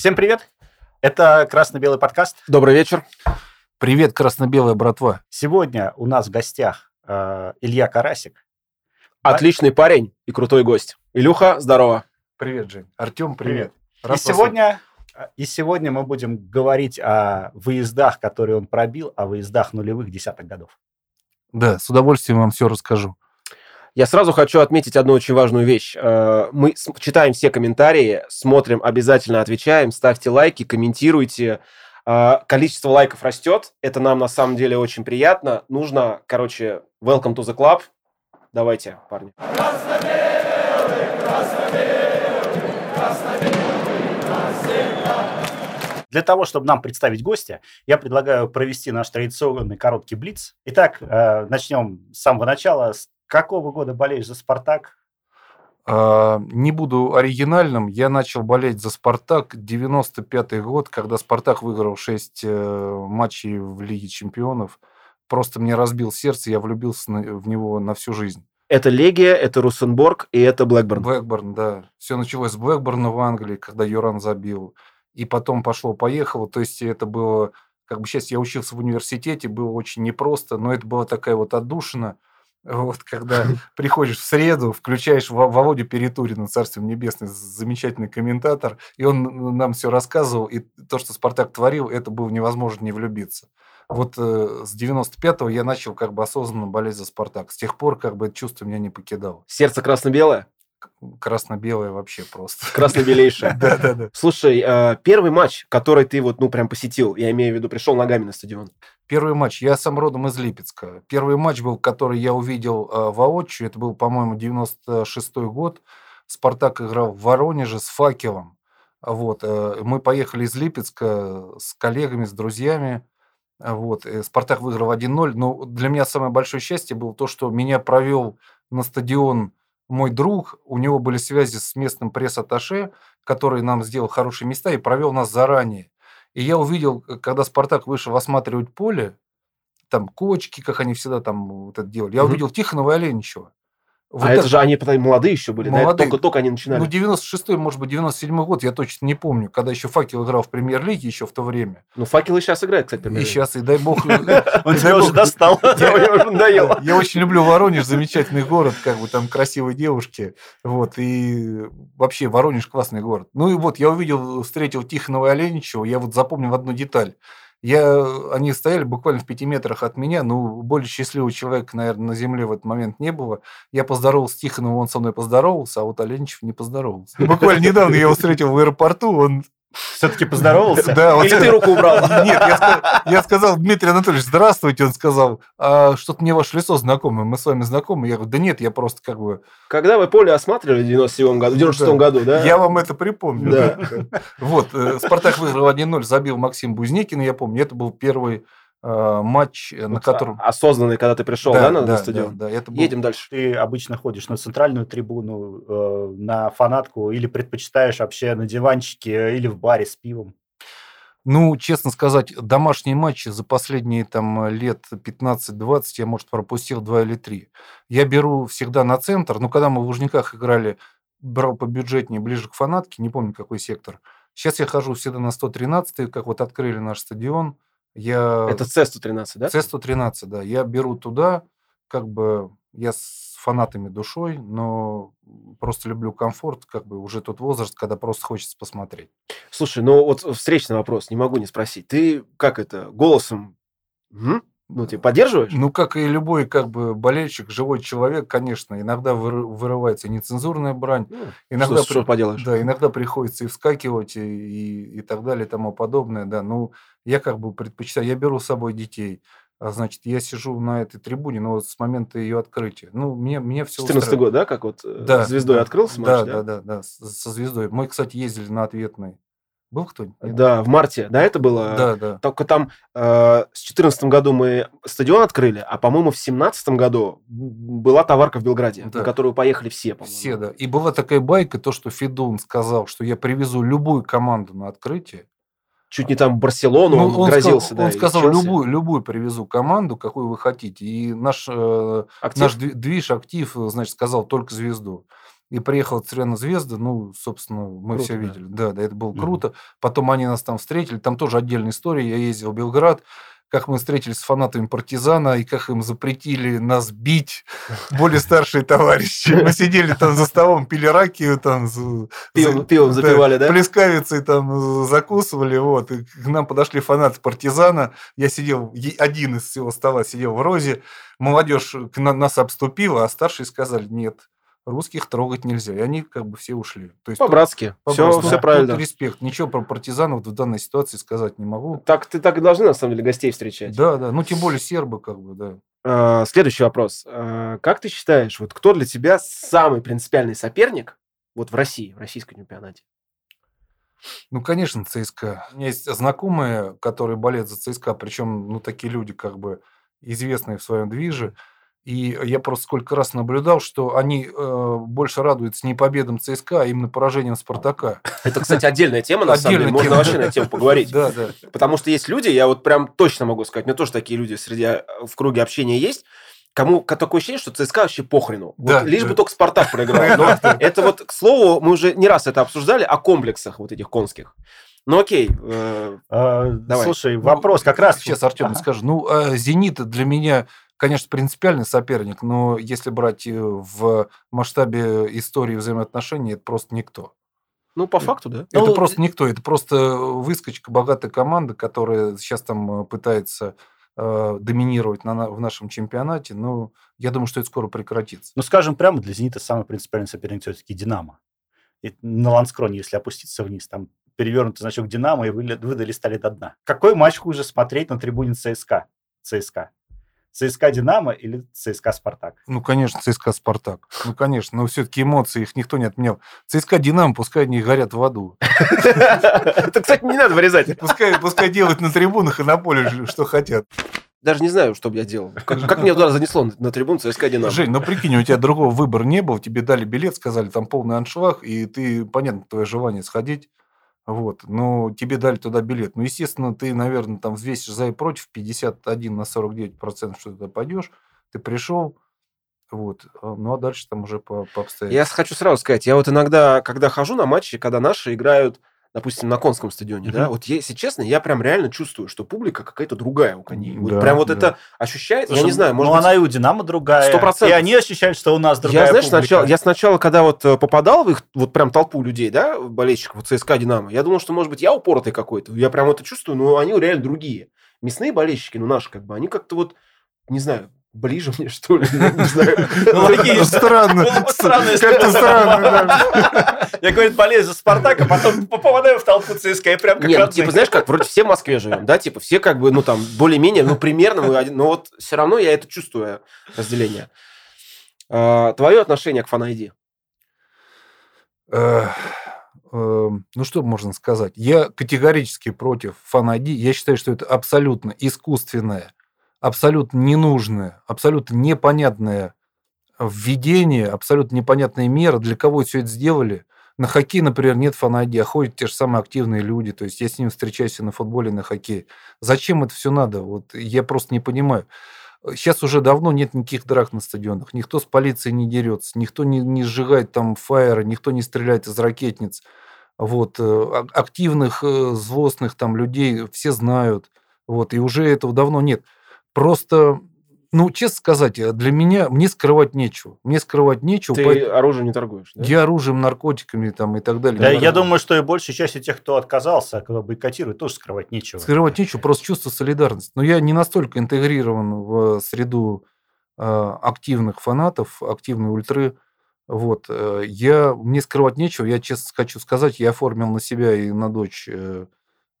Всем привет! Это красно-белый подкаст. Добрый вечер. Привет, красно-белая братва. Сегодня у нас в гостях э, Илья Карасик. Отличный парень и крутой гость. Илюха, здорово. Привет, Жень. Артем, привет. И сегодня, и сегодня мы будем говорить о выездах, которые он пробил, о выездах нулевых десятых годов. Да, с удовольствием вам все расскажу. Я сразу хочу отметить одну очень важную вещь. Э, Мы читаем все комментарии, смотрим, обязательно отвечаем, ставьте лайки, комментируйте. Э, Количество лайков растет, это нам на самом деле очень приятно. Нужно, короче, welcome to the club. Давайте, парни. Для того, чтобы нам представить гостя, я предлагаю провести наш традиционный короткий блиц. Итак, э, начнем с самого начала. Какого года болеешь за «Спартак»? А, не буду оригинальным. Я начал болеть за «Спартак» 95-й год, когда «Спартак» выиграл 6 матчей в Лиге чемпионов. Просто мне разбил сердце, я влюбился на- в него на всю жизнь. Это Легия, это Русенборг и это Блэкберн. Блэкборн, да. Все началось с Блэкборна в Англии, когда Юран забил. И потом пошло-поехало. То есть это было... Как бы сейчас я учился в университете, было очень непросто, но это была такая вот отдушина. Вот, когда приходишь в среду, включаешь Во- Володю Перетурина, Царствие Небесное, замечательный комментатор, и он нам все рассказывал, и то, что Спартак творил, это было невозможно не влюбиться. Вот э, с 95-го я начал как бы осознанно болеть за Спартак. С тех пор как бы это чувство меня не покидало. Сердце красно-белое? Красно-белое вообще просто. Красно-белейшее. Да, да, да. Слушай, э, первый матч, который ты вот, ну, прям посетил, я имею в виду, пришел ногами на стадион. Первый матч. Я сам родом из Липецка. Первый матч был, который я увидел э, воочию. Это был, по-моему, 96-й год. Спартак играл в Воронеже с факелом. Вот. э, Мы поехали из Липецка с коллегами, с друзьями. А Вот. э, Спартак выиграл 1-0. Но для меня самое большое счастье было то, что меня провел на стадион мой друг. У него были связи с местным пресс-атташе, который нам сделал хорошие места и провел нас заранее. И я увидел, э, когда Спартак вышел осматривать поле, там кочки, как они всегда там вот это делали. Я Мгм. увидел Тихонова и Оленичева. Вот а это же они молодые еще были, да? Это Молодые. Только-только они начинали. Ну, 96-й, может быть, 97-й год, я точно не помню, когда еще Факел играл в премьер-лиге еще в то время. Ну, факелы сейчас играют, кстати, И сейчас, и дай бог... Он дай тебя уже достал. Я очень люблю Воронеж, замечательный город, как бы там красивые девушки. Вот, и вообще Воронеж классный город. Ну и вот, я увидел, встретил Тихонова и Оленичева, я вот запомнил одну деталь. Я, они стояли буквально в пяти метрах от меня, ну, более счастливого человека, наверное, на земле в этот момент не было. Я поздоровался с Тихоновым, он со мной поздоровался, а вот Оленичев не поздоровался. Буквально недавно я его встретил в аэропорту, он Все-таки поздоровался? Да, вот Или это- ты руку убрал? Нет, я, я сказал, Дмитрий Анатольевич, здравствуйте. Он сказал, а что-то мне ваше лицо знакомое, мы с вами знакомы. Я говорю, да нет, я просто как бы... Когда вы поле осматривали в 97 году, в 96 Да. году, да? Я вам это припомню. Да. да. Вот, э, Спартак выиграл 1-0, забил Максим Бузникин, я помню. Это был первый матч, э, на Вот котором... Осознанный, когда ты пришел, да, на, на стадион? Да, да, это был- Едем дальше. Ты обычно ходишь на центральную трибуну, э, на фанатку, или предпочитаешь вообще на диванчике, или в баре с пивом? Ну, честно сказать, домашние матчи за последние там лет 15-20 я, может, пропустил 2 или 3. Я беру всегда на центр, но когда мы в Лужниках играли, брал по бюджетнее, ближе к фанатке, не помню, какой сектор. Сейчас я хожу всегда на 113 как вот открыли наш стадион. Я... Это С-113, да? С-113, да. Я беру туда, как бы я с фанатами душой, но просто люблю комфорт, как бы уже тот возраст, когда просто хочется посмотреть. Слушай, ну вот встречный вопрос, не могу не спросить. Ты как это, голосом, м? Ну, ты поддерживаешь? Ну, как и любой как бы болельщик, живой человек, конечно, иногда выры- вырывается нецензурная брань, Ну, иногда, что, что при- поделаешь? да, иногда приходится и вскакивать, и, и, и так далее, и тому подобное, да. Ну, я как бы предпочитаю, я беру с собой детей, а, значит, я сижу на этой трибуне, но вот с момента ее открытия. Ну, мне, мне все 14 год, да, как вот э, Да, звездой да, открылся да, матч, да, да, да, с- со звездой. Мы, кстати, ездили на ответный. Был кто-нибудь? Да, в марте, да, это было? Да, да. Только там э, с 14 году мы стадион открыли, а, по-моему, в 17 году была товарка в Белграде, Да. на которую поехали все, по-моему. Все, да. И была такая байка, то, что Федун сказал, что я привезу любую команду на открытие. Чуть не там Барселону Ну, он, он грозился, сказал, да, он сказал Челси. любую, любую привезу команду, какую вы хотите. И наш, э, Актив? наш дви- движ, актив, э, значит, сказал только звезду. И приехала Цервена Звезда, ну, собственно, мы Круто, все да. видели. Да, да, это было Мгм. круто. Потом они нас там встретили, там тоже отдельная история. Я ездил в Белград, как мы встретились с фанатами партизана, и как им запретили нас бить более старшие товарищи. Мы сидели там за столом, пили ракию, там, Пивом, за- пивом да, запивали, да? плескавицей там закусывали, вот, и к нам подошли фанаты партизана, я сидел, один из всего стола сидел в розе, молодежь нас обступила, а старшие сказали, нет, русских трогать нельзя, и они как бы все ушли. То есть По-братски. Все, по-братски. все Тут правильно. респект. Ничего про партизанов в данной ситуации сказать не могу. Так ты так и должны, на самом деле, гостей встречать. Да, да, ну тем более сербы, как бы, да. А, Следующий вопрос. А, Как ты считаешь, вот кто для тебя самый принципиальный соперник вот в России, в российском чемпионате? Ну, конечно, ЦСКА. У меня есть знакомые, которые болеют за ЦСКА, причем, ну, такие люди, как бы, известные в своем движе. И я просто сколько раз наблюдал, что они э, больше радуются не победам ЦСКА, а именно поражением Спартака. Это, кстати, отдельная тема, на самом деле. Можно тема. вообще на эту тему поговорить. Да, да. Потому что есть люди, я вот прям точно могу сказать, у меня тоже такие люди среди э, в круге общения есть, кому такое ощущение, что ЦСКА вообще похрену. Вот Да, лишь да. бы только Спартак проиграл. Но это вот, к слову, мы уже не раз это обсуждали, о комплексах вот этих конских. Ну окей, э, Э, Давай. Слушай, Ну, вопрос как раз... Сейчас, Артем, Ага. скажу. Ну, а «Зенит» для меня, конечно, принципиальный соперник, но если брать э, в масштабе истории взаимоотношений, это просто никто. ну по факту, да. Ну, это просто никто, это просто выскочка, богатая команда, которая сейчас там э, пытается э, доминировать на, в нашем чемпионате. Но я думаю, что это скоро прекратится. Ну, скажем прямо, для «Зенита» самый принципиальный соперник все-таки «Динамо». И на Ланскроне, если опуститься вниз, там перевернутый значок «Динамо» и вы, вы долистали до дна. Какой матч хуже смотреть на трибуне ЦСКА? ЦСКА. ЦСКА «Динамо» или ЦСКА «Спартак»? Ну, конечно, ЦСКА «Спартак». Ну, конечно, но все-таки эмоции, их никто не отменял. ЦСКА «Динамо», пускай они горят в аду. Это, кстати, не надо вырезать. Пускай, пускай делают на трибунах и на поле, что хотят. Даже не знаю, что бы я делал. Как, как меня туда занесло на, на трибун ЦСКА Динамо? Жень, ну прикинь, у тебя другого выбора не было, тебе дали билет, сказали, там полный аншлаг, и ты, понятно, твое желание сходить, вот, но тебе дали туда билет. Ну, естественно, ты, наверное, там взвесишь за и против, 51 на 49 процентов, что ты туда пойдешь, ты пришел, вот, а- ну, а дальше там уже по, по обстоятельствам. Я хочу сразу сказать, я вот иногда, когда хожу на матчи, когда наши играют, допустим, на Конском стадионе, да, Мгм. вот если честно, я прям реально чувствую, что публика какая-то другая у коней. Вот Да, прям вот да. это ощущается, я не знаю, может ну, быть... она и у «Динамо» другая. Сто процентов. И они ощущают, что у нас другая Я, знаешь, публика. сначала, я сначала, когда вот э, попадал в их, вот прям толпу людей, да, болельщиков вот ЦСКА Динамо, я думал, что, может быть, я упоротый какой-то. Я прям это чувствую, но они реально другие. Мясные болельщики, ну, наши, как бы, они как-то вот, не знаю, ближе мне, что ли, не знаю. Ну, такие Ну, странно. Ну, Как-то странно. Я, говорит, болею за «Спартак», а потом попадаю в толпу ЦСКА, и прям как Не, ну, родные. типа, знаешь, как, вроде все в Москве живем, да, типа, все как бы, ну, там, более-менее, ну, примерно, но вот все равно я это чувствую, разделение. А, Твое отношение к фан-айди? Эм, Ну, что можно сказать? Я категорически против фан Я считаю, что это абсолютно искусственное, абсолютно ненужное, абсолютно непонятное введение, абсолютно непонятная мера. Для кого все это сделали? На хоккей, например, нет фан а ходят те же самые активные люди. То есть я с ними встречаюсь на футболе, на хоккее. Зачем это все надо? Вот я просто не понимаю. Сейчас уже давно нет никаких драк на стадионах. Никто с полицией не дерется, никто не, не сжигает там фаеры, никто не стреляет из ракетниц. Вот. э, Активных, э, злостных там людей все знают. Вот. И уже этого давно нет. Просто, ну, честно сказать, э, для меня, мне скрывать нечего. Мне скрывать нечего. Ты поэт- оружием не торгуешь, да? Я оружием, наркотиками там и так далее. Да, я торгую. думаю, что и большей части тех, кто отказался, а кто бойкотирует, тоже скрывать нечего. Скрывать нечего, просто чувство солидарности. Но я не настолько интегрирован в среду э, активных фанатов, активной ультры. Вот. э, Я, мне скрывать нечего. Я честно хочу сказать, я оформил на себя и на дочь э,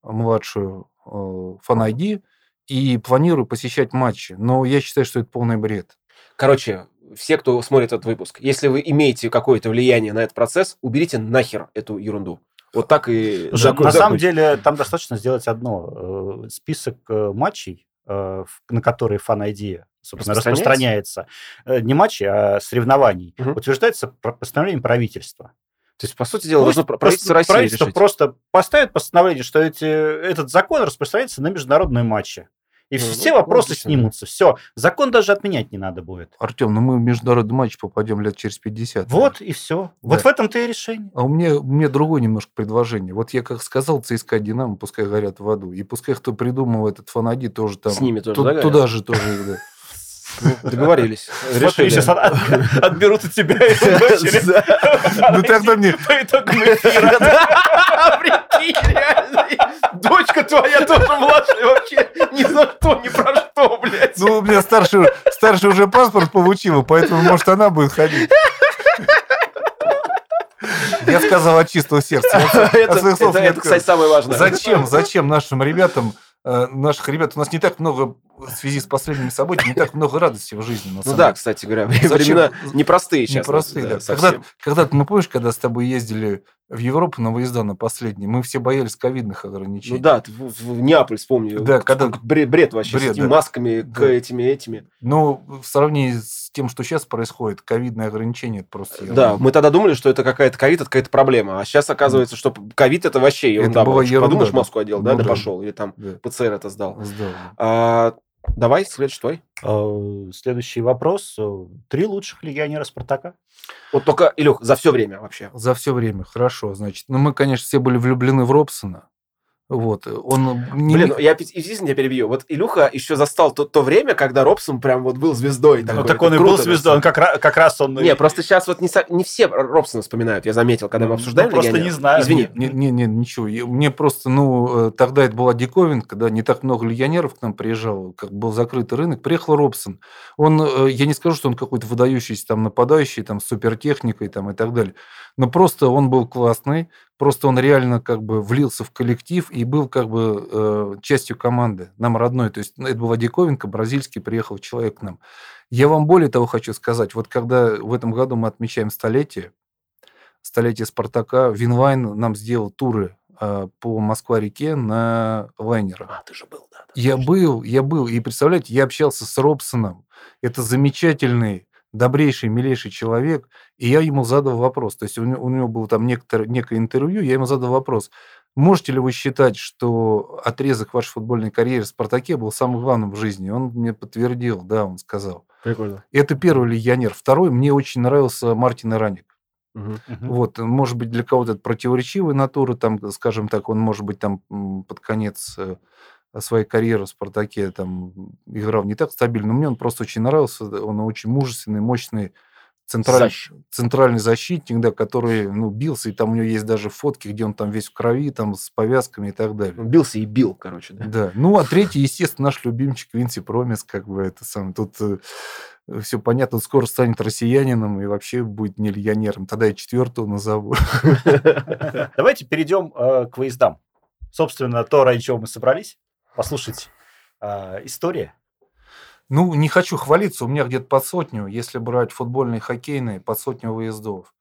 младшую э, фан-айди и планирую посещать матчи. Но я считаю, что это полный бред. Короче, все, кто смотрит этот выпуск, если вы имеете какое-то влияние на этот процесс, уберите нахер эту ерунду. Вот так и... Заку- на самом деле там достаточно сделать одно. э, Список э, матчей, э, на которые фан ID, собственно, Распространяется? распространяется. Не матчей, а соревнований. Мгм. Утверждается постановлением правительства. То есть, по сути дела, Пусть должно правительство России правительство решить. просто поставит постановление, что эти, этот закон распространяется на международные матчи. И Ну, все ну, вопросы логично. снимутся. Все. Закон даже отменять не надо будет. Артем, ну мы в международный матч попадем лет через 50. Вот и все. Вот Да. в этом-то и решение. А у меня, у меня другое немножко предложение. Вот я как сказал, ЦСКА Динамо, пускай горят в аду. И пускай кто придумал этот фанади, тоже там... С ними тоже, ту- да? Туда же тоже, да. Договорились. Смотри, Решили. сейчас отберут у тебя дочери Ну тогда мне... Прикинь, реально. Дочка твоя тоже младшая вообще ни за что, ни про что, блядь. Ну, у меня старший, старший уже паспорт получила, поэтому, может, она будет ходить. Я сказал от чистого сердца. Это, это- это, кстати, самое важное. Зачем, зачем нашим ребятам, наших ребят, у нас не так много в связи с последними событиями, не так много радости в жизни. Ну да, кстати говоря, Зачем? времена непростые сейчас. Непростые, да. Когда, когда-то, ну помнишь, когда с тобой ездили в Европу на выезда на последний, мы все боялись ковидных ограничений. Ну да, в, Неаполь вспомни. Да, когда- Бред, бред вообще Бред, с масками, к этими, этими. Но в сравнении с тем, что сейчас происходит, ковидные ограничения, это просто... Да, мы тогда думали, что это какая-то ковид, это какая-то проблема. А сейчас оказывается, что ковид это вообще ерунда. была была. ерунда, Подумаешь, да. маску одел, да, Ну да, да. пошел. Или там Да. ПЦР это сдал. Здорово. А, давай, следующий твой. Э, Следующий вопрос. Три лучших легионера Спартака. Вот только, Илюх, за все время вообще. За все время, хорошо, значит. Ну, мы, конечно, все были влюблены в Робсона. Вот, он... не- Блин, ну, я извините, я перебью. Вот Илюха еще застал то, то время, когда Робсон прям вот был звездой. Ну, такой. так Это он и круто, был звездой. Он как, как раз он... Не, просто сейчас вот не, со- не все Робсона вспоминают, я заметил, когда мы Ну, обсуждаем ну, просто не знаю. Извини. Не, не, не, ничего. Мне просто, ну, э, тогда это была диковинка, да, не так много легионеров к нам приезжало, как был закрытый рынок. Приехал Робсон. Он, э, я не скажу, что он какой-то выдающийся там нападающий, там, с супертехникой там и так далее. Но просто он был классный, просто он реально как бы влился в коллектив и был как бы э, частью команды, нам родной. То есть ну, это была диковинка, бразильский приехал человек к нам. Я вам более того хочу сказать, вот когда в этом году мы отмечаем столетие, столетие Спартака, Winline нам сделал туры э, по Москва-реке на лайнерах. А, ты же был, да. да, Я точно. был, я был. И представляете, я общался с Робсоном. Это замечательный, добрейший, милейший человек. И я ему задал вопрос. То есть у него, у него было там некоторое, некое интервью, я ему задал вопрос. Можете ли вы считать, что отрезок вашей футбольной карьеры в «Спартаке» был самым главным в жизни? Он мне подтвердил, да, он сказал. Прикольно. Это первый легионер. Второй, мне очень нравился Мартин Ираник. Мгм. Вот, может быть, для кого-то это противоречивая натура, там, скажем так, он, может быть, там под конец э, своей карьеры в «Спартаке» там играл не так стабильно, но мне он просто очень нравился, он очень мужественный, мощный центральный, Защ- центральный защитник, да, который, ну, бился, и там у него есть даже фотки, где он там весь в крови, там, с повязками и так далее. Он бился и бил, короче, да. Да. Ну, а третий, естественно, наш любимчик Винси Промис, как бы это сам. Тут все понятно, он скоро станет россиянином и вообще будет не легионером. Тогда я четвертого назову. Давайте перейдем э, к выездам. Собственно, то, ради чего мы собрались. Послушать э, история. Ну, не хочу хвалиться, у меня где-то под сотню, если брать футбольные хоккейные, под сотню выездов.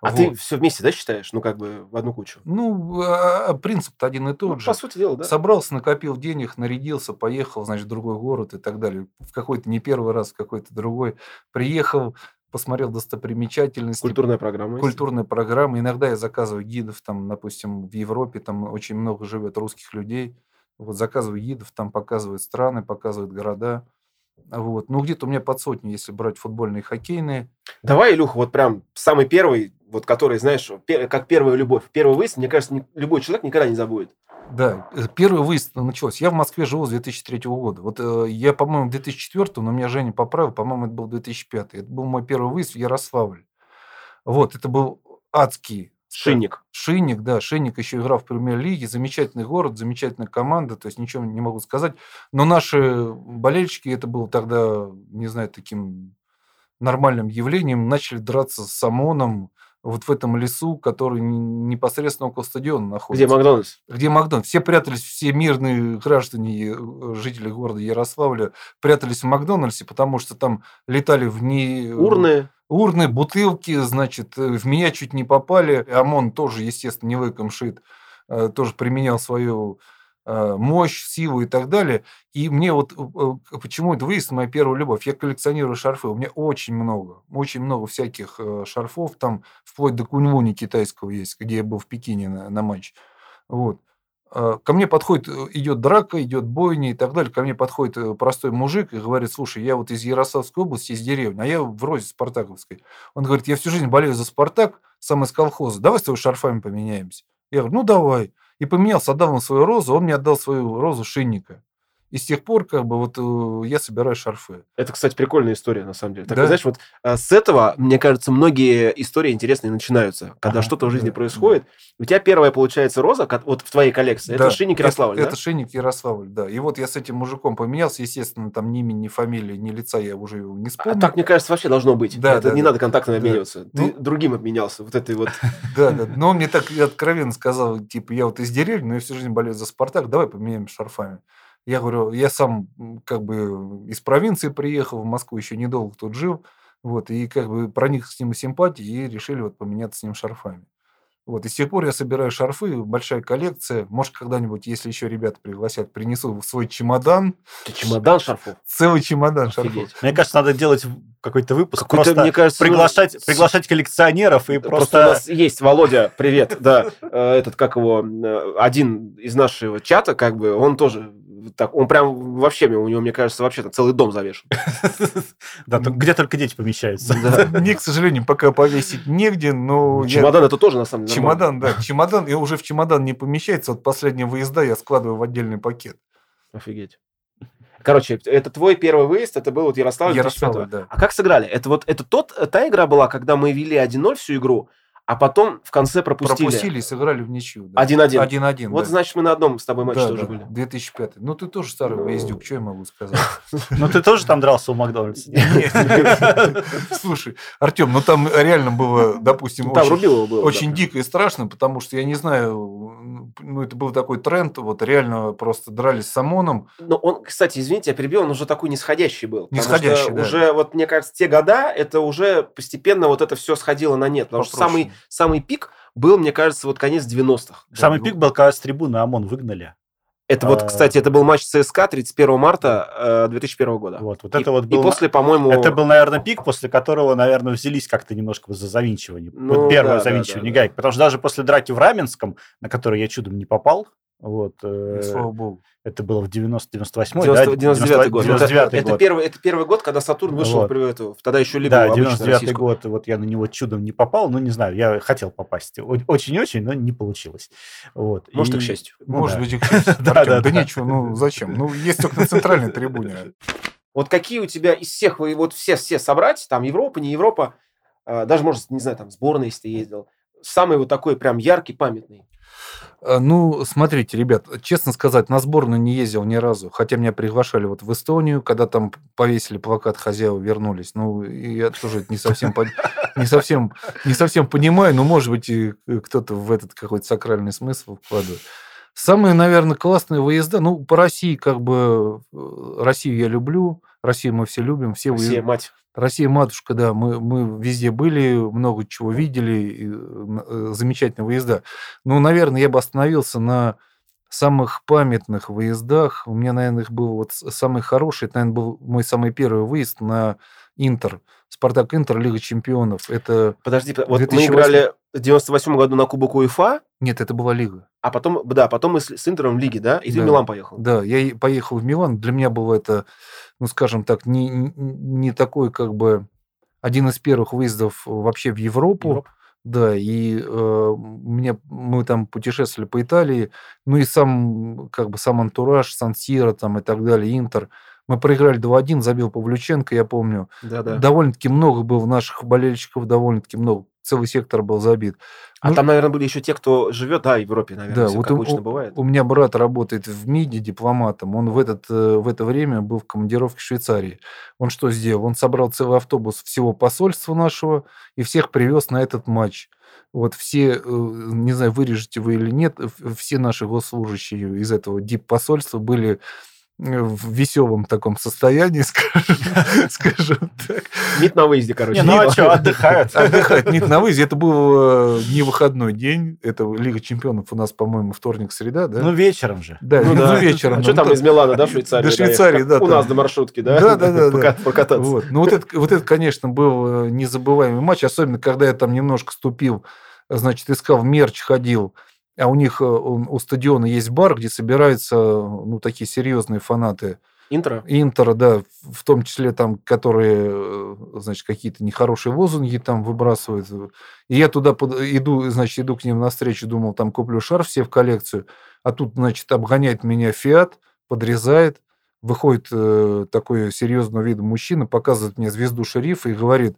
А Вот. ты все вместе, да, считаешь? Ну, как бы в одну кучу. Ну, а, принцип-то один и Ну, тот же. по сути дела, да. Собрался, накопил денег, нарядился, поехал, значит, в другой город и так далее. В какой-то не первый раз, в какой-то другой. Приехал, посмотрел достопримечательности, Культурная программа. есть. культурная программа. Иногда я заказываю гидов, там, допустим, в Европе там очень много живет русских людей. Вот заказываю гидов, там показывают страны, показывают города. Вот. Ну, где-то у меня под сотню, если брать футбольные и хоккейные. Давай, Илюха, вот прям самый первый, вот который, знаешь, как первая любовь. Первый выезд, мне кажется, любой человек никогда не забудет. Да, э, первый выезд начался. Я в Москве живу с 2003 года. Вот э, я, по-моему, в 2004, но меня Женя поправил, по-моему, это был 2005. Это был мой первый выезд в Ярославль. Вот, это был адский Шинник. Шинник, да, Шинник еще играл в премьер-лиге, замечательный город, замечательная команда, то есть ничего не могу сказать. Но наши болельщики, это было тогда, не знаю, таким нормальным явлением, начали драться с ОМОНом вот в этом лесу, который непосредственно около стадиона Где находится. Макдональдс? Где Макдональдс. Все прятались, все мирные граждане, э, жители города Ярославля прятались в Макдональдсе, потому что там летали в не... Урны. Урны, бутылки, значит, э, в меня чуть не попали. ОМОН тоже, естественно, не лыком шит, э, тоже применял свою э, мощь, силу и так далее. И мне вот э, почему это выезд моя первая любовь. Я коллекционирую шарфы. У меня очень много, очень много всяких э, шарфов. Там вплоть до куньвуни китайского есть, где я был в Пекине на, на матч. Вот. э, ко мне подходит, э, идет драка, идет бойня и так далее. Ко мне подходит э, простой мужик и говорит, слушай, я вот из Ярославской области, из деревни, а я в розе Спартаковской. Он говорит, я всю жизнь болею за Спартак, сам из колхоза. Давай с тобой шарфами поменяемся. Я говорю, ну давай. И поменялся, отдал ему свою розу, он мне отдал свою розу шинника. И с тех пор, как бы, вот э, я собираю шарфы. Это, кстати, прикольная история, на самом деле. Так, Да. знаешь, вот а, с этого, мне кажется, многие истории интересные начинаются. Когда Ага. что-то в жизни Да, происходит. У тебя первая, получается, роза, вот в твоей коллекции, это Да, шинник Ярославль, это, да? это шинник Ярославль, да. И вот я с этим мужиком поменялся, естественно, там ни имени, ни фамилии, ни лица я уже его не А вспомню. так, мне кажется, вообще должно быть. Да, это да, не да. надо контактами Да. обмениваться. Ты Ну- другим обменялся. Вот этой вот. Да, да. Но он мне так откровенно сказал, типа, я вот из деревни, но я всю жизнь болею за Спартак, давай поменяем шарфами. Я говорю, я сам как бы из провинции приехал, в Москву еще недолго тут жил, вот, и как бы проник с ним симпатии и решили вот поменяться с ним шарфами. Вот, и с тех пор я собираю шарфы, большая коллекция. Может, когда-нибудь, если еще ребята пригласят, принесу свой чемодан, Ты чемодан шарфов. целый чемодан шарфов. Офигеть. Мне кажется, надо делать какой-то выпуск, Какой-то, просто мне кажется, ну, приглашать, с- приглашать коллекционеров и Просто, просто... у нас есть Володя, привет, да, э, этот, как его, э, один из нашего чата, как бы, он тоже так, он прям вообще, у него, мне кажется, вообще целый дом завешен. Да, где только дети помещаются. Мне, к сожалению, пока повесить негде, но... я- Чемодан это тоже, на самом деле. Чемодан, да. Чемодан, и уже в чемодан не помещается. Вот последние выезда я складываю в отдельный пакет. Офигеть. Короче, это твой первый выезд, это был вот Ярославль 2005 Ярославль, да. А как сыграли? Это вот это тот, та игра была, когда мы вели 1-0 всю игру, а потом в конце пропустили. Пропустили и сыграли в ничью. да. 1-1. 1-1, Вот да. значит, мы на одном с тобой матче Да, тоже да, были. 2005. Ну, ты тоже старый Ну. выездюк, что я могу сказать? Ну, ты тоже там дрался у Макдональдса? Нет. Слушай, Артем, ну там реально было, допустим, очень- дико и страшно, потому что я не знаю, ну это был такой тренд, вот реально просто дрались с ОМОНом. Но он, кстати, извините, я перебил, он уже такой нисходящий был. что Нисходящий, да. Уже, вот мне кажется, те года, это уже постепенно вот это все сходило на нет. Потому что самый, самый пик был, мне кажется, вот конец 90-х. Самый ну- пик был, когда с трибуны ОМОН выгнали. Это вот, А. кстати, это был матч ЦСКА 31 марта э, 2001 года. Вот, вот И- это вот и был... после, по-моему... Это был, наверное, пик, после которого, наверное, взялись как-то немножко за завинчивание. Ну, вот первое да, завинчивание да, да. гаек. Потому что даже после драки в Раменском, на который я чудом не попал, вот, э, И слава богу. Ну, это было в 90-98, 90 99 год. Это, 99 это год. первый, это первый год, когда Сатурн вышел Вот. при- эту- тогда еще лигу Да, обычно 99 российскую. год, вот я на него чудом не попал, ну, не знаю, я хотел попасть. Очень-очень, но не получилось. Вот. Может, и к И- счастью. ну Может да. быть, и к счастью, Да, да, да да. ничего, ну зачем? Ну, есть только на центральной трибуне. Вот какие у тебя из всех, вы вот все, все собрать, там Европа, не Европа, э, даже, может, не знаю, там сборная, если ты ездил, самый вот такой прям яркий, памятный. А, Ну, смотрите, ребят, честно сказать, на сборную не ездил ни разу. Хотя меня приглашали вот в Эстонию, когда там повесили плакат «Хозяева вернулись». Ну, я тоже не совсем, не совсем, не совсем понимаю, но, может быть, и кто-то в этот какой-то сакральный смысл вкладывает. Самые, наверное, классные выезда. Ну, по России, как бы, э, Россию я люблю, Россию мы все любим, все Все, выезды. мать. Россия матушка, да, мы, мы везде были, много чего видели, э, замечательные выезда. Ну, наверное, я бы остановился на самых памятных выездах. У меня, наверное, их был вот самый хороший. Это, наверное, был мой самый первый выезд на Интер. Спартак Интер, Лига Чемпионов. Это... Подожди, вот мы 2008. играли в 98 году на Кубок УЕФА, Нет, это была Лига. а потом, да, потом мы с, с Интером в Лиге, да, и ты Да. в Милан поехал. Да, я поехал в Милан. Для меня было это, ну, скажем так, не, не- не такой, как бы, один из первых выездов вообще в Европу. Европа. Да, и э, мне, мы там путешествовали по Италии, ну и сам, как бы, сам антураж, Сан-Сиро там и так далее, Интер. Мы проиграли 2-1, забил Павлюченко, я помню. Да, да. Довольно-таки много было наших болельщиков, довольно-таки много. Целый сектор был забит. А Ну, там, наверное, были еще те, кто живет, да, в Европе, наверное, Да, всё вот как у, обычно бывает. у меня брат работает в МИДе дипломатом. Он в, этот, э, в это время был в командировке в Швейцарии. Он что сделал? Он собрал целый автобус всего посольства нашего и всех привез на этот матч. Вот все, э, не знаю, вырежете вы или нет, все наши госслужащие из этого дип-посольства были в веселом таком состоянии, скажем, скажем так. МИД на выезде, короче. Не, ну а что, отдыхают. Отдыхать нет на выезде. Это был э, не выходной день. Это Лига чемпионов у нас, по-моему, вторник-среда, да? Ну, вечером же. Да, Ну ну, вечером. А что ну, там из Милана, да, в Швейцарию? До Швейцарии, да, У там. нас до маршрутки, да? Да, да, да, Пока- да. Прокататься. Вот. Ну, вот это, вот это, конечно, был э, незабываемый матч, особенно когда я там немножко ступил, значит, искал мерч, ходил а у них, э, у стадиона есть бар, где собираются, ну, такие серьезные фанаты Интро? Интера, да, в том числе там, которые, э, значит, какие-то нехорошие лозунги там выбрасывают. И я туда под- иду, значит, иду к ним навстречу, думал, там куплю шарф все в коллекцию, а тут, значит, обгоняет меня Фиат, подрезает, выходит э, такой серьезного вида мужчина, показывает мне звезду шерифа и говорит,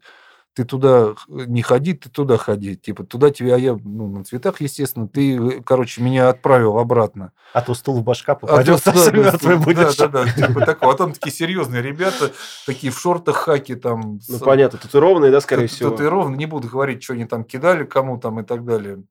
ты туда не ходи, ты туда ходи. Типа, туда тебе, а я ну, на цветах, естественно, ты, э, короче, меня отправил обратно. А то стул в башка А попадет, то- да, да, да, будешь. Да, да, да, типа такого. А там такие серьезные ребята, такие в шортах хаки там. Ну, с- понятно, татуированные, да, скорее всего. Татуированы, не буду говорить, что они там кидали, кому там и так далее.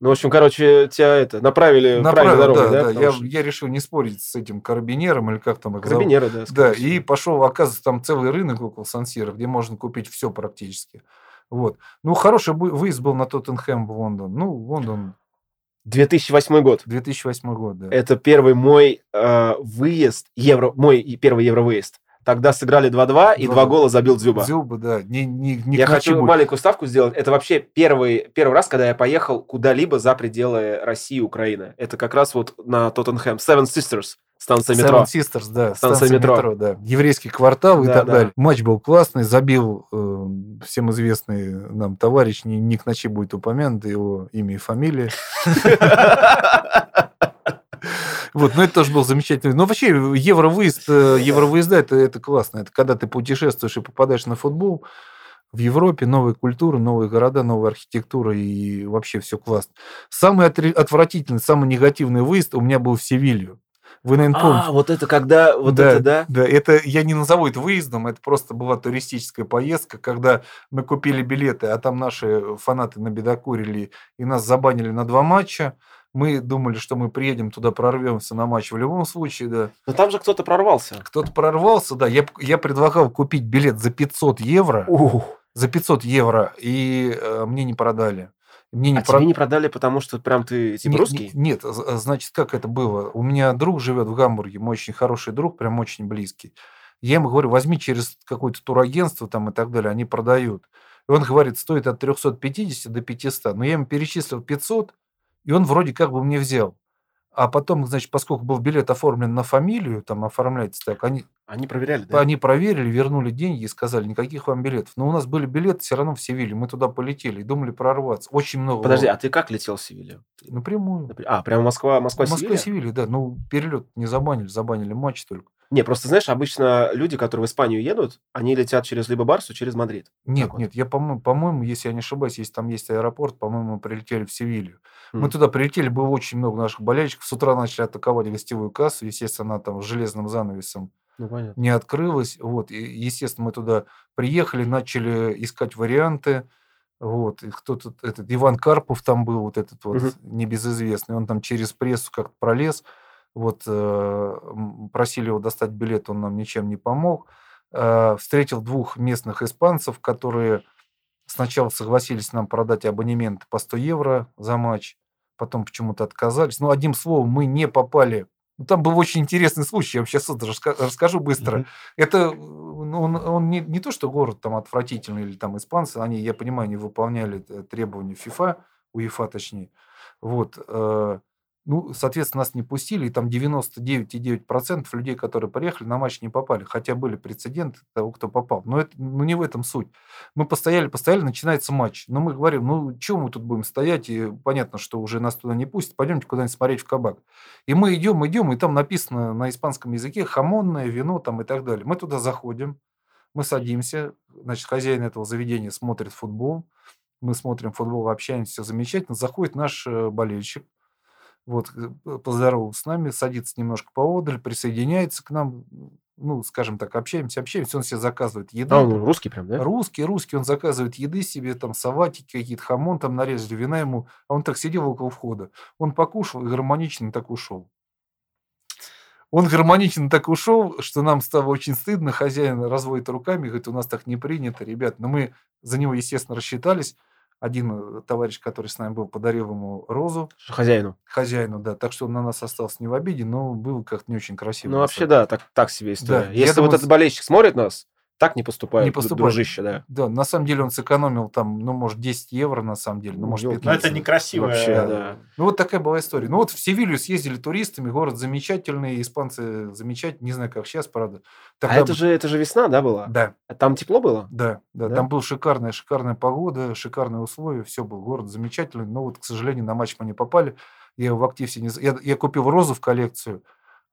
Ну, в общем, короче, тебя это, направили в Направил, правильную да, дорогу, да? да. потому Я, что- я решил не спорить с этим карабинером или как там их зовут. Карабинеры, да. Да, и пошел, оказывается, там целый рынок около Сан-Сиро, где можно купить все практически. Вот. Ну, хороший выезд был на Тоттенхэм в Лондон. Ну, Лондон, 2008 год. 2008 год, да. Это первый мой э, выезд, евро, мой первый евровыезд. Тогда сыграли 2-2, и 2-2. два гола забил Дзюба. Зюба, да. Не, не, не я хочу будет. маленькую ставку сделать. Это вообще первый, первый раз, когда я поехал куда-либо за пределы России и Украины. Это как раз вот на Тоттенхэм. Seven Sisters, станция Seven метро. Sisters, да. Станция метро. да. Еврейский квартал и Да, так да. далее. Матч был классный, забил э, всем известный нам товарищ, не, не к ночи будет упомянуто его имя и фамилия. Вот, но это тоже был замечательный. Но вообще евровыезд, э, евровыезда это, это классно. Это когда ты путешествуешь и попадаешь на футбол в Европе, новые культуры, новые города, новая архитектура и вообще все классно. Самый отвратительный, самый негативный выезд у меня был в Севилью. Вы, наверное, помните. А, вот это когда, вот Да, это, да? Да, это я не назову это выездом, это просто была туристическая поездка, когда мы купили билеты, а там наши фанаты набедокурили и нас забанили на два матча. Мы думали, что мы приедем туда, прорвемся на матч в любом случае, да. Но там же кто-то прорвался. Кто-то прорвался, да. Я, я предлагал купить билет за 500 евро, Ух. за 500 евро, и э, мне не продали. Мне не А про- тебе не продали, потому что прям ты типа не- русский? не- Нет, з- значит, как это было? У меня друг живет в Гамбурге, мой очень хороший друг, прям очень близкий. Я ему говорю, возьми через какое-то турагентство там и так далее, они продают. И он говорит, стоит от 350 до 500. Но я ему перечислил 500, и он вроде как бы мне взял. А потом, значит, поскольку был билет оформлен на фамилию, там оформляется так, они, Они проверяли, да? они проверили, вернули деньги и сказали, никаких вам билетов. Но у нас были билеты все равно в Севилью, мы туда полетели и думали прорваться. Очень много. Подожди, а ты как летел в Севилью? Напрямую. А, прямо Москва, Москва, Москва, Севилья? Севилья, да. Ну, перелет не забанили, забанили матч только. Не, просто знаешь, обычно люди, которые в Испанию едут, они летят через либо Барсу, через Мадрид. Нет, вот. нет, я, по-моему, если я не ошибаюсь, если там есть аэропорт, по-моему, мы прилетели в Севилью. Мы М. туда прилетели, было очень много наших болельщиков. С утра начали атаковать гостевую кассу. Естественно, она там с железным занавесом Ну, понятно. не открылась. Вот. И, естественно, мы туда приехали, начали искать варианты. Вот. И кто-то, этот Иван Карпов там был, вот этот вот Мгм. небезызвестный. Он там через прессу как-то пролез. Вот. э, Просили его достать билет, он нам ничем не помог. Э, Встретил двух местных испанцев, которые сначала согласились нам продать абонемент по 100 евро за матч, потом почему-то отказались. Ну, одним словом, мы не попали. Ну, там был очень интересный случай, я вам сейчас это расскажу быстро. Мгм. Это ну, он, он не, не то, что город там отвратительный или там испанцы, они, я понимаю, не выполняли э, требования ФИФА, УЕФА точнее. Вот. Ну, соответственно, нас не пустили, и там 99,9% людей, которые приехали, на матч не попали. Хотя были прецеденты того, кто попал. Но это ну, не в этом суть. Мы постояли, постояли, начинается матч. Но мы говорим, ну, чего мы тут будем стоять? И понятно, что уже нас туда не пустят. Пойдемте куда-нибудь смотреть в кабак. И мы идем, идем, и там написано на испанском языке хамонное вино там и так далее. Мы туда заходим, мы садимся, значит, хозяин этого заведения смотрит футбол, мы смотрим футбол, общаемся, все замечательно. Заходит наш э, болельщик, вот, э, поздоровался с нами, садится немножко поодаль, присоединяется к нам, ну, скажем так, общаемся, общаемся, он себе заказывает еду. А, он русский прям, да? Русский, русский, он заказывает еды себе, там салатики какие-то, хамон там нарезали, вина ему, а он так сидел около входа. Он покушал и гармонично так ушел. Он гармонично так ушел, что нам стало очень стыдно. Хозяин разводит руками, говорит, у нас так не принято, ребят. Но мы за него, естественно, рассчитались. Один э, товарищ, который с нами был, подарил ему розу Хозяину. хозяину, да. Так что он на нас остался не в обиде, но было как-то не очень красиво. Ну, вообще, да, так, так себе история. Да, я Если думаю, вот с- этот болельщик смотрит нас, так не поступают, Не поступают. дружище, да. Да, на самом деле он сэкономил там, ну, может, 10 евро, на самом деле, ну, может, Ёлки. 15. Но это некрасиво. Вообще, Да, да. Ну, вот такая была история. Ну, вот в Севилью съездили туристами, город замечательный, испанцы замечательные, не знаю, как сейчас, правда. А Тогда это бы- же, это же весна, да, была? Да, А Там тепло было? да, да, Да? Там была шикарная, шикарная погода, шикарные условия, все был город замечательный. Но вот, к сожалению, на матч мы не попали. Я в активсе не... Я, я купил розу в коллекцию, а,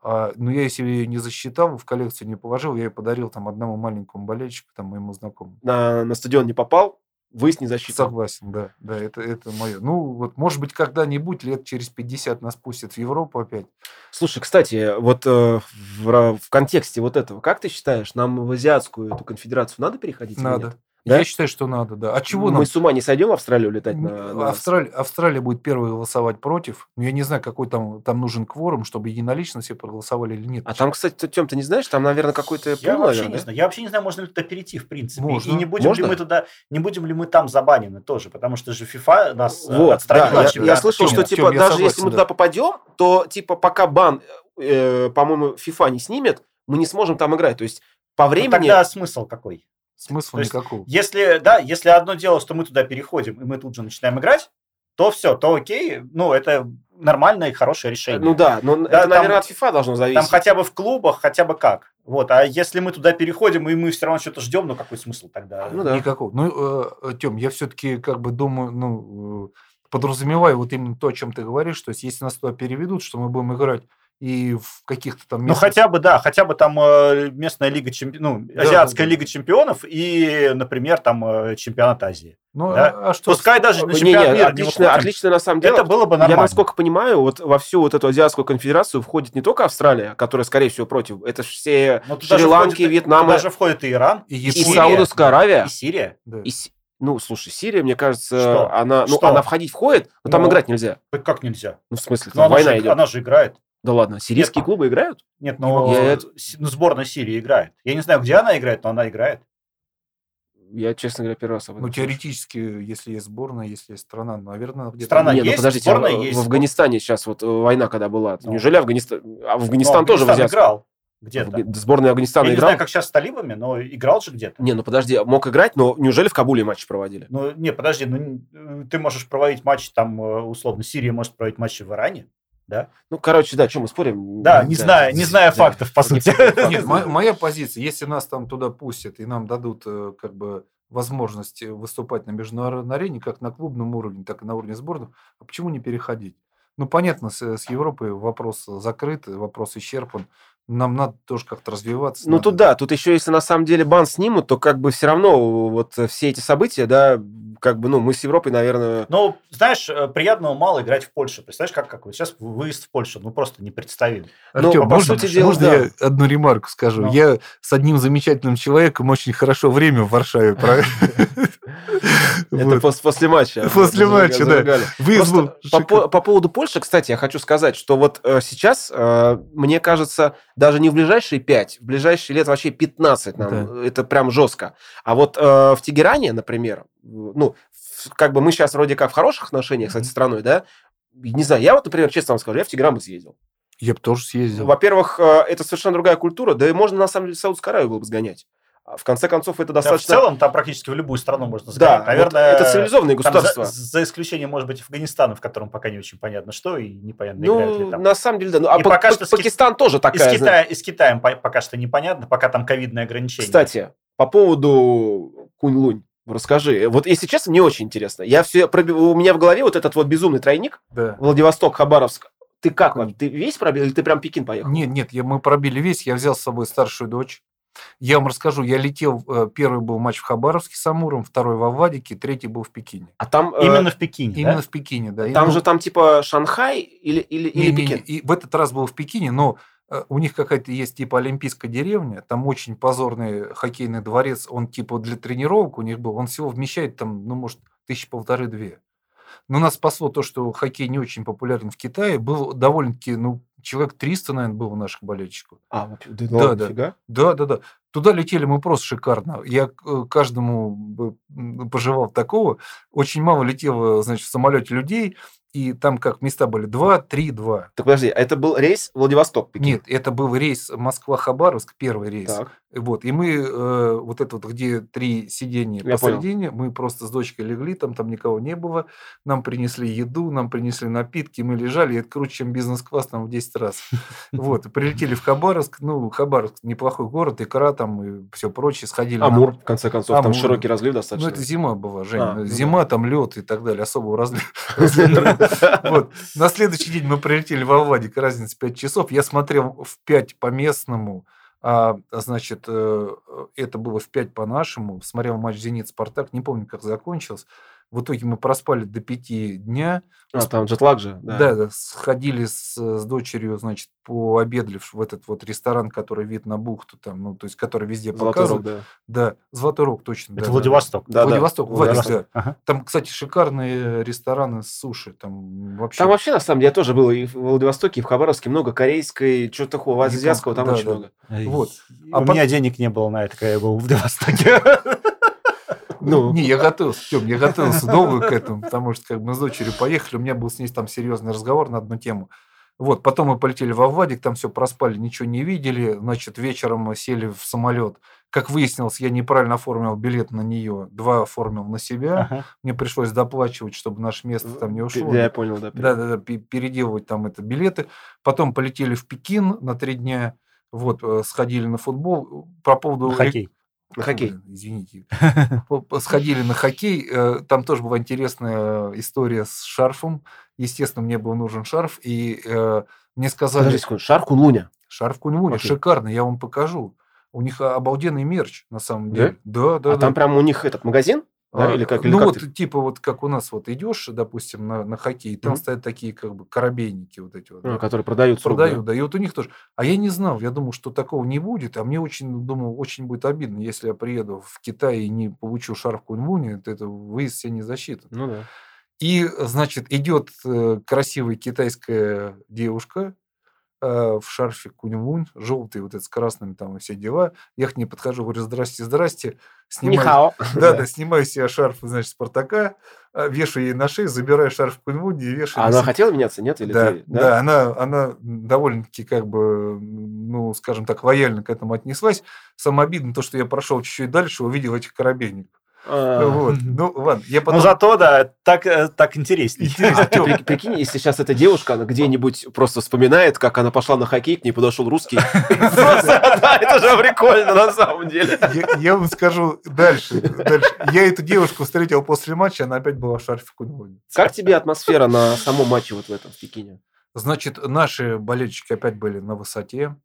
но я если ее не засчитал, в коллекцию не положил, я ее подарил там одному маленькому болельщику, там моему знакомому. На, на стадион не попал, выезд не засчитан. Согласен, да, да, это, это мое. Ну, вот, может быть, когда-нибудь, лет через 50 нас пустят в Европу опять. Слушай, кстати, вот э, в, в контексте вот этого, как ты считаешь, нам в азиатскую эту конфедерацию надо переходить? Надо. Да? Я считаю, что надо, да. А чего Мы нам? с ума не сойдем в Австралию летать на... на- Австралия, Австралия будет первой голосовать против. Но я не знаю, какой там, там нужен кворум, чтобы единолично все проголосовали или нет. А там, кстати, Тем, ты не знаешь, там, наверное, какой-то Я пул, вообще наверное, не да? знаю. Я вообще не знаю, можно ли туда перейти, в принципе. Можно. И не будем Можно? ли мы туда, не будем ли мы там забанены тоже, потому что же FIFA нас э, Вот, отстранила да, я, я слышал, что типа даже согласен, если мы да. туда попадем, то типа пока бан, э, по-моему, FIFA не снимет, мы не сможем там играть. То есть по Ну, времени... тогда смысл какой? Смысла то есть никакого. Если, да, если одно дело, что мы туда переходим, и мы тут же начинаем играть, то все, то окей, ну, это нормальное и хорошее решение. Ну да, но это, там- наверное, от FIFA должно зависеть. Там хотя бы в клубах, хотя бы как. Вот, а если мы туда переходим, и мы все равно что-то ждем, ну какой смысл тогда? Ну да. Никакого. Ну, Тем, я все-таки как бы думаю, ну, э, подразумеваю вот именно то, о чем ты говоришь, то есть если нас туда переведут, что мы будем играть и в каких-то там Ну, местных- хотя бы, да, хотя бы там э, местная лига чемпионов, ну, Да, азиатская да, лига чемпионов и, например, там э, чемпионат Азии. Ну, да. а, что? Пускай даже на Не, чемпионат не, мира не отлично, выходим. отлично на самом деле. Это было бы Я, нормально. насколько понимаю, вот во всю вот эту азиатскую конфедерацию входит не только Австралия, которая, скорее всего, против. Это все же Шри-Ланки, Вьетнам, Туда и, же входит и Иран, И и. Саудовская Аравия. и Сирия. Да. И ну, слушай, Сирия, мне кажется, Что? она, ну, Что? она входить входит, но там Ну. играть нельзя. Как- нельзя? Ну, в смысле, Ну, там она, война же, идет. она же играет. Да ладно, сирийские клубы играют? Нет, Не но Я- с- ну, сборная Сирии играет. Я не знаю, где она играет, но она играет. Я, честно говоря, первый раз об этом Ну, теоретически, если есть сборная, если есть страна, наверное, где-то... Страна Не, ну есть, подождите, сборная а в- есть. в Афганистане сейчас вот э, война когда была, Ну. неужели Афганистан... А Ну, Афганистан тоже в Афганистан азиатском... играл где-то. Сборная Афганистана Я не играла? знаю, как сейчас с талибами, но играл же где-то. Не, ну подожди, мог играть, но неужели в Кабуле матч проводили? Ну, не, подожди, ну, н- ты можешь проводить матч там, э, условно, Сирия может проводить матчи в Иране, да? Ну, короче, да, чем мы спорим? Да, не знаю, не знаю да. фактов, по сути. Нет, мо- моя позиция, если нас там туда пустят и нам дадут э, как бы возможность э, выступать на международной арене, как на клубном уровне, так и на уровне сборных, а почему не переходить? Ну, понятно, с, с Европой вопрос закрыт, вопрос исчерпан. Нам надо тоже как-то развиваться. Ну, надо. тут да, тут еще если на самом деле бан снимут, то как бы все равно вот э, все эти события, да, как бы, ну, мы с Европой, наверное... Ну, знаешь, э, приятного мало играть в Польше. Представляешь, как какой? Сейчас выезд в Польшу, ну, просто непредставим. Ну, Артем, по можно, сути дела, можно да. я одну ремарку скажу? Ну. Я с одним замечательным человеком очень хорошо время в Варшаве провел. Это после матча. После матча, да. Просто по, поводу Польши, кстати, я хочу сказать, что вот э, сейчас, э, мне кажется, даже не в ближайшие 5, в ближайшие лет вообще 15 нам, это прям жестко. А вот э, в Тегеране, например, ну, как бы мы сейчас вроде как в хороших отношениях с этой страной, да, не знаю, я вот, например, честно вам скажу, я в Тегеран бы съездил. Я бы тоже съездил. Во-первых, это совершенно другая культура, да и можно, на самом деле, в Саудовскую Аравию было бы сгонять. А В конце концов, это Да, в достаточно... целом, там практически в любую страну можно да, сгонять. вот Наверное, это цивилизованные там за, государства. за исключением, может быть, Афганистана, в котором пока не очень понятно, что и непонятно, играют ли Ну, там. на самом деле, да. Ну, а И Па- пока Па- что с Ки- Пакистан тоже И такая, с, знаешь. Китая, и с Китаем по- пока что непонятно, пока там ковидные ограничения. Кстати, по поводу Кунь-Лунь. Расскажи. Вот, если честно, мне очень интересно. Я все У меня в голове вот этот вот безумный тройник. Да. Владивосток, Хабаровск. Ты как? вам? Ты весь пробил или ты прям Пекин поехал? Нет, нет, я, мы пробили весь, я взял с собой старшую дочь. Я вам расскажу, я летел, э, первый был матч в Хабаровске с Амуром, второй в Авадике, третий был в Пекине. А там... э, Именно в Пекине, да? Именно в Пекине, да. И, Там ну, же там типа Шанхай или, или, или не- не- Пекин? не, И в этот раз был в Пекине, но э, у них какая-то есть типа олимпийская деревня, там очень позорный хоккейный дворец, он типа для тренировок у них был, он всего вмещает там, ну, может, тысячи полторы-две. Но нас спасло то, что хоккей не очень популярен в Китае. Был довольно-таки, ну, человек 300, наверное, было наших болельщиков. А, вообще, да, Да. Да, да, да. Туда летели мы просто шикарно. Я э, каждому пожелал такого. Очень мало летело, значит, в самолете людей, и там как места были 2, 3, 2. Так подожди, а это был рейс Владивосток? Пекин? Нет, это был рейс Москва-Хабаровск, первый рейс. Так. Вот, и мы, э, вот это вот, где три сиденья Я понял. посередине, мы просто с дочкой легли, там, там никого не было, нам принесли еду, нам принесли напитки, мы лежали, и это круче, чем бизнес-класс там в 10 раз. Вот, прилетели в Хабаровск, ну, Хабаровск неплохой город, икра там и все прочее, сходили на- Амур, в конце концов, там Амур. широкий разлив Ну, достаточно. это зима была, Жень. А, ну зима, там лед и так далее, особого разлива. На следующий день мы прилетели в Авадик, разница 5 часов. Я смотрел в 5 по местному, а, значит, э, это было в 5 по нашему. Смотрел матч «Зенит-Спартак», не помню, как закончился. В итоге мы проспали до 5 дня. А, там джетлаг же. Да, да, сходили с, с дочерью, значит, пообедали в этот вот ресторан, который вид на бухту, там, ну, то есть, который везде Золотой рог, показывают. да. Да, Золотой Рог, точно. да, Это да. Владивосток. Да, да. Владивосток, Владик, Владивосток. да. Ага. Там, кстати, шикарные рестораны с суши. Там вообще... Там вообще, на самом деле, я тоже был и в Владивостоке, и в Хабаровске много корейской, чего-то такого азиатского, там да, очень да. много. Вот. У А меня денег не было на это, когда я был в Владивостоке. Ну, Не, я готовился, Тём, я готовился долго к этому, потому что как мы с дочерью поехали, у меня был с ней там серьезный разговор на одну тему. Вот, потом мы полетели в Аввадик, там все проспали, ничего не видели. Значит, вечером мы сели в самолет. Как выяснилось, я неправильно оформил билет на нее, два оформил на себя. Ага. Мне пришлось доплачивать, чтобы наше место там не ушло. Да, я понял, да. Да, да, да, пе- переделывать там это билеты. Потом полетели в Пекин на три дня. Вот, э, сходили на футбол. По поводу... На хоккей. На хоккей. Извините. Сходили на хоккей. э, Там тоже была интересная история с шарфом. Естественно, мне был нужен шарф. И э, мне сказали... Подожди секунду, Шар Кунлуня. Шарф Куньвуни, Окей. шикарный, я вам покажу. У них а, обалденный мерч, на самом Да? деле. Да, да, А да. там прям у них этот магазин? Да, А, или как- или ну как вот ты- типа вот как у нас вот идешь, допустим, на, на хоккей, там Мгм. стоят такие как бы коробейники вот эти вот. Ну, да. которые продают. с рук, да? Продают, да. И вот у них тоже. А я не знал, я думал, что такого не будет. А мне очень, думал, очень будет обидно, если я приеду в Китай и не получу шарф Куньвуни, это, это выезд себе не засчитан. Ну да. И, значит, идет э, красивая китайская девушка в шарфе кунь-лунь, желтый, вот этот с красными там и все дела. Я к ней подхожу, говорю, здрасте, здрасте. Снимаю, Нихао. да, да, снимаю себе шарф, значит, Спартака, э, вешаю ей на шею, забираю шарф кунь-лунь и вешаю А на она хотела меняться, нет? Или Да, ты- да, она, она довольно-таки, как бы, ну, скажем так, лояльно к этому отнеслась. Самое обидно то, что я прошел чуть-чуть дальше, увидел этих корабельников. А, Вот. Ну, ладно, я потом... Но зато, да, так, э, так интереснее. А ты при- прикинь, если сейчас эта девушка она где-нибудь просто вспоминает, как она пошла на хоккей, к ней подошел русский. Да, это же прикольно на самом деле. Я, вам скажу дальше. Я эту девушку встретил после матча, она опять была в шарфе Куньвуни. Как тебе атмосфера на самом матче вот в этом, в Пекине? Значит, наши болельщики опять были на высоте.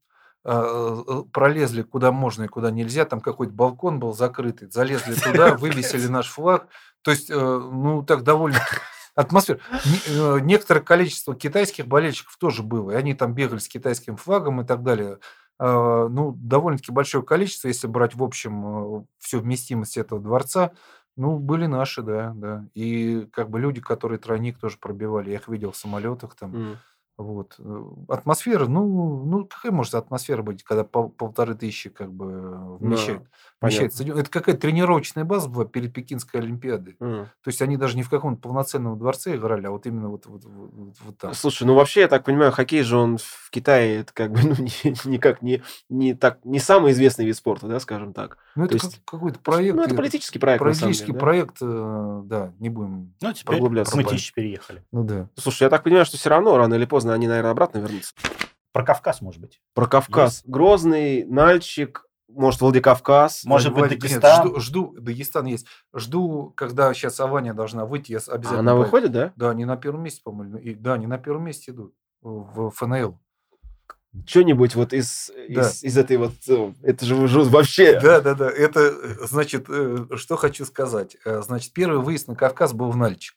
Э, э, Пролезли куда можно и куда нельзя. Там какой-то балкон был закрытый. Залезли туда, вывесили наш флаг. То есть, э, ну, так довольно атмосфера. Не- Некоторое количество китайских болельщиков тоже было. И они там бегали с китайским флагом и так далее. Э, Ну, довольно-таки большое количество, если брать в общем всю вместимость этого дворца. Ну, были наши, да, да. И как бы люди, которые тройник тоже пробивали. Я их видел в самолетах там. М. Вот. э, Атмосфера, ну, ну, какая может атмосфера быть, когда пол- полторы тысячи как бы э, вмещает, понятно. вмещает стадион? Это какая-то тренировочная база была перед Пекинской Олимпиадой. М. То есть они даже не в каком-то полноценном дворце играли, а вот именно вот, вот, вот, вот- там. Слушай, ну вообще, я так понимаю, хоккей же он в Китае, это как бы, ну, не- никак не, не, так, не самый известный вид спорта, да, скажем так. Ну, это то есть- как- какой-то проект. Ну, это политический проект, Политический деле, да. проект, э, да, не будем. Ну, теперь мы тысячи переехали. Ну да. Слушай, я так понимаю, что все равно рано или поздно они, наверное, обратно вернутся. Про Кавказ, может быть. Про Кавказ. Грозный, Нальчик, может, Владикавказ. Может быть, нет, Дагестан? жду, жду, Дагестан есть. Жду, когда сейчас Аваня должна выйти, я А обязательно. она поеду. выходит, да? Да, они на первом месте, по-моему. И, да, они на первом месте идут в ФНЛ. Что-нибудь вот из, Да. из, из этой вот... э, Это же вообще... Да, да, да. Это, э, значит, э, что хочу сказать. Значит, первый выезд на Кавказ был в Нальчик.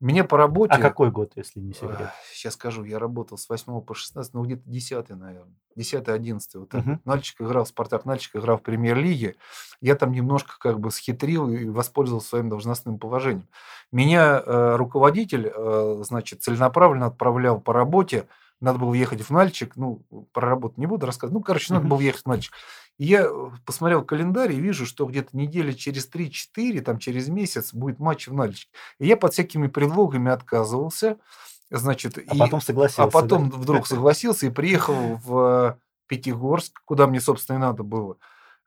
Мне по работе... А какой год, если не секрет? Сейчас скажу, я работал с 8 по 16, ну где-то 10, наверное. 10 11 вот так. Вот. Нальчик играл, Спартак Нальчик играл в премьер-лиге. Я там немножко как бы схитрил и воспользовался своим должностным положением. Меня э, руководитель, э, значит, целенаправленно отправлял по работе. Надо было ехать в Нальчик. Ну, про работу не буду рассказывать. Ну, короче, надо было ехать в Нальчик. И я э, посмотрел календарь и вижу, что где-то недели через 3-4, там через месяц будет матч в Нальчике. И я под всякими предлогами отказывался. Значит, А и- потом согласился. а потом да? вдруг согласился и приехал в Пятигорск, куда мне, собственно, и надо было,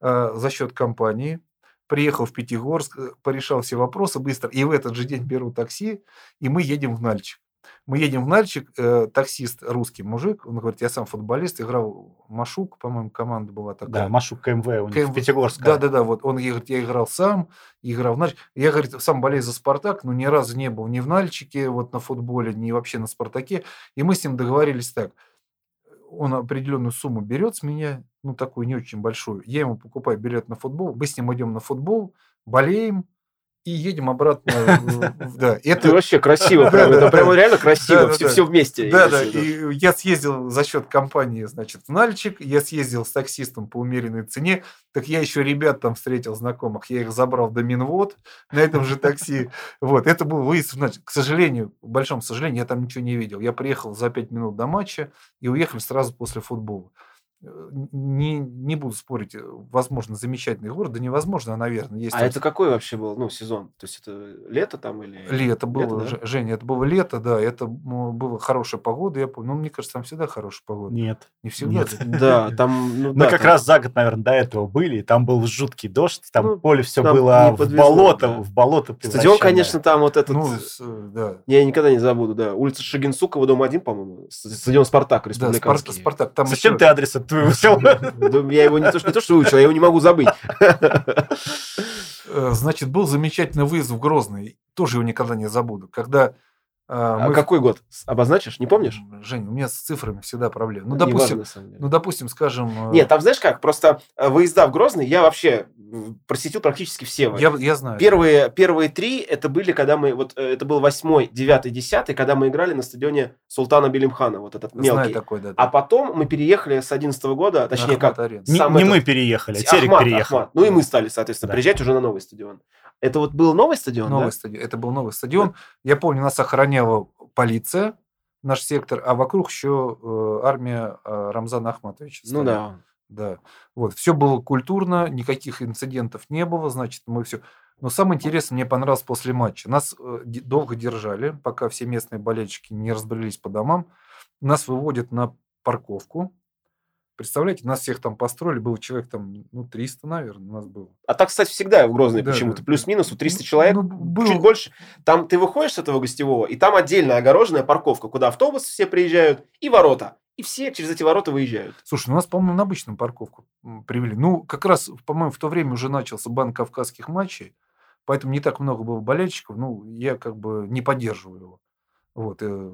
э, за счет компании. Приехал в Пятигорск, э, порешал все вопросы быстро. И в этот же день беру такси, и мы едем в Нальчик. Мы едем в Нальчик, э, таксист русский мужик, он говорит, я сам футболист, играл Машук, по-моему, команда была такая. Да, Машу КМВ у них КМВ. в Пятигорске. Да, да, да, вот он говорит, я играл сам, играл в Нальчике. Я, говорит, сам болею за Спартак, но ни разу не был ни в Нальчике, вот на футболе, ни вообще на Спартаке. И мы с ним договорились так. Он определенную сумму берет с меня, ну, такую не очень большую. Я ему покупаю билет на футбол, мы с ним идем на футбол, болеем и едем обратно. Да, Это вообще красиво. Прям, это прям реально красиво. Все, вместе. Да, да. И я съездил за счет компании, значит, в Нальчик. Я съездил с таксистом по умеренной цене. Так я еще ребят там встретил знакомых. Я их забрал до Минвод на этом же такси. Вот, это был выезд в Нальчик. К сожалению, к большому сожалению, я там ничего не видел. Я приехал за пять минут до матча и уехали сразу после футбола. Э, Не, не буду спорить, э, возможно, замечательный город, да невозможно, а, наверное. Есть А там это какой вообще был, ну, сезон? То есть это лето там или... Лето было, Лето, да? Женя, это было лето, да, это была хорошая погода, я помню. Ну, мне кажется, там всегда хорошая погода. Нет. Не всегда. Нет. Да, там... Ну, Мы да, как там- раз за год, наверное, до этого были, и там был жуткий дождь, там Ну, поле все было в болото, да. в болото Стадион, конечно, там вот этот... Ну, с- да. Я никогда не забуду, да. Улица Шагинсукова, дом 1, по-моему. Стадион Спартак, Да, республиканский. Спартак, Спартак. Там Зачем еще- ты адрес выучил? Да, Я его не то, что, не то, что выучил, я его не могу забыть. Э, Значит, был замечательный выезд в Грозный. Тоже его никогда не забуду. Когда А мы... какой год? Обозначишь? Не помнишь? Женя, у меня с цифрами всегда проблемы. Ну, Не важно, допустим, на самом деле. ну, допустим, скажем... э, Нет, там знаешь как? Просто э, выезда в Грозный я вообще м, просветил практически все. я, я знаю. Первые, первые три это были, когда мы, вот э, это был восьмой, девятый, десятый, когда мы играли на стадионе Султана Белимхана, вот этот Знаю мелкий. такой, да. А потом мы переехали с 11 года, точнее как. Не Сам не этот- мы переехали, а Терек Ахмат, переехал. Ахмат. Ну и мы стали, соответственно, Да. приезжать уже на новый стадион. Это вот был новый стадион, Новый да? стадион. Это был новый стадион. Я помню, нас охраняла полиция, наш сектор, а вокруг еще э, армия э, Рамзана Ахматовича. Ну стояла. да. Да. Вот. Все было культурно, никаких инцидентов не было, значит, мы все. Но самое интересное мне понравилось после матча. Нас э, долго держали, пока все местные болельщики не разбрелись по домам. Нас выводят на парковку. Представляете, нас всех там построили, было человек там, ну, 300, наверное, у нас было. А так, кстати, всегда в Грозный Да, почему-то да. плюс-минус, у 300 Ну, человек, ну, было- чуть больше. Там ты выходишь с этого гостевого, и там отдельная огороженная парковка, куда автобусы все приезжают, и ворота. И все через эти ворота выезжают. Слушай, ну нас, по-моему, на обычную парковку привели. Ну, как раз, по-моему, в то время уже начался бан кавказских матчей, поэтому не так много было болельщиков. Ну, я как бы не поддерживаю его. Вот, э,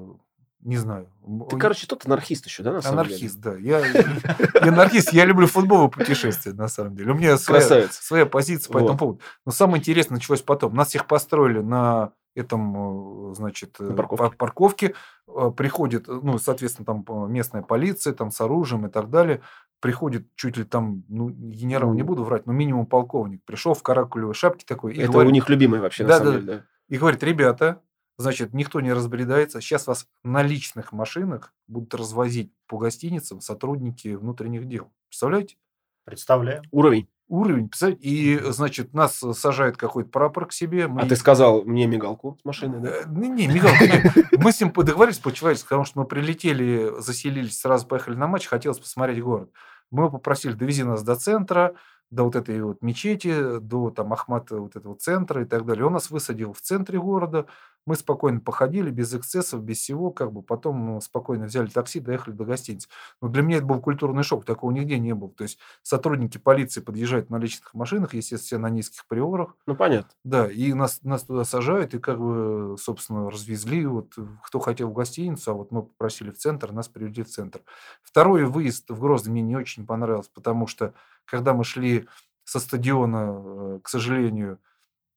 не знаю. Ты, короче, тот анархист еще, да, на самом деле? анархист, да. Я, я анархист, я люблю футбол и путешествия, на самом деле. У меня своя, Красавец. своя позиция по этому поводу. Но самое интересное началось потом. Нас всех построили на этом, э, значит, э, На парковке. пар- парковке. Э, Приходит, ну, соответственно, там местная полиция, там с оружием и так далее. Приходит чуть ли там, ну, генерал не Ну. буду врать, но минимум полковник. Пришел в каракулевой шапке такой и Это говорит, у них любимый вообще, на самом да. деле, да. и говорит, ребята, значит, никто не разбредается. Сейчас вас на личных машинах будут развозить по гостиницам сотрудники внутренних дел. Представляете? Представляю. Уровень. Уровень, представляете? И, значит, нас сажает какой-то прапор к себе. Мы... А ты сказал мне мигалку с машины, да? Э, Не, не, Михаил, не. мы с ним договорились по-человечески, потому что мы прилетели, заселились, сразу поехали на матч, хотелось посмотреть город. Мы его попросили, довези нас до центра, до вот этой вот мечети, до там Ахмата вот этого центра и так далее. Он нас высадил в центре города, мы спокойно походили, без эксцессов, без всего, как бы потом спокойно взяли такси, доехали до гостиницы. Но для меня это был культурный шок, такого нигде не было. То есть сотрудники полиции подъезжают на личных машинах, естественно, на низких приорах, Ну, понятно. да, и нас, нас туда сажают, и как бы, собственно, развезли. Вот кто хотел в гостиницу, а вот мы попросили в центр, нас привели в центр. Второй выезд в Грозный мне не очень понравился, потому что когда мы шли со стадиона, э, к сожалению,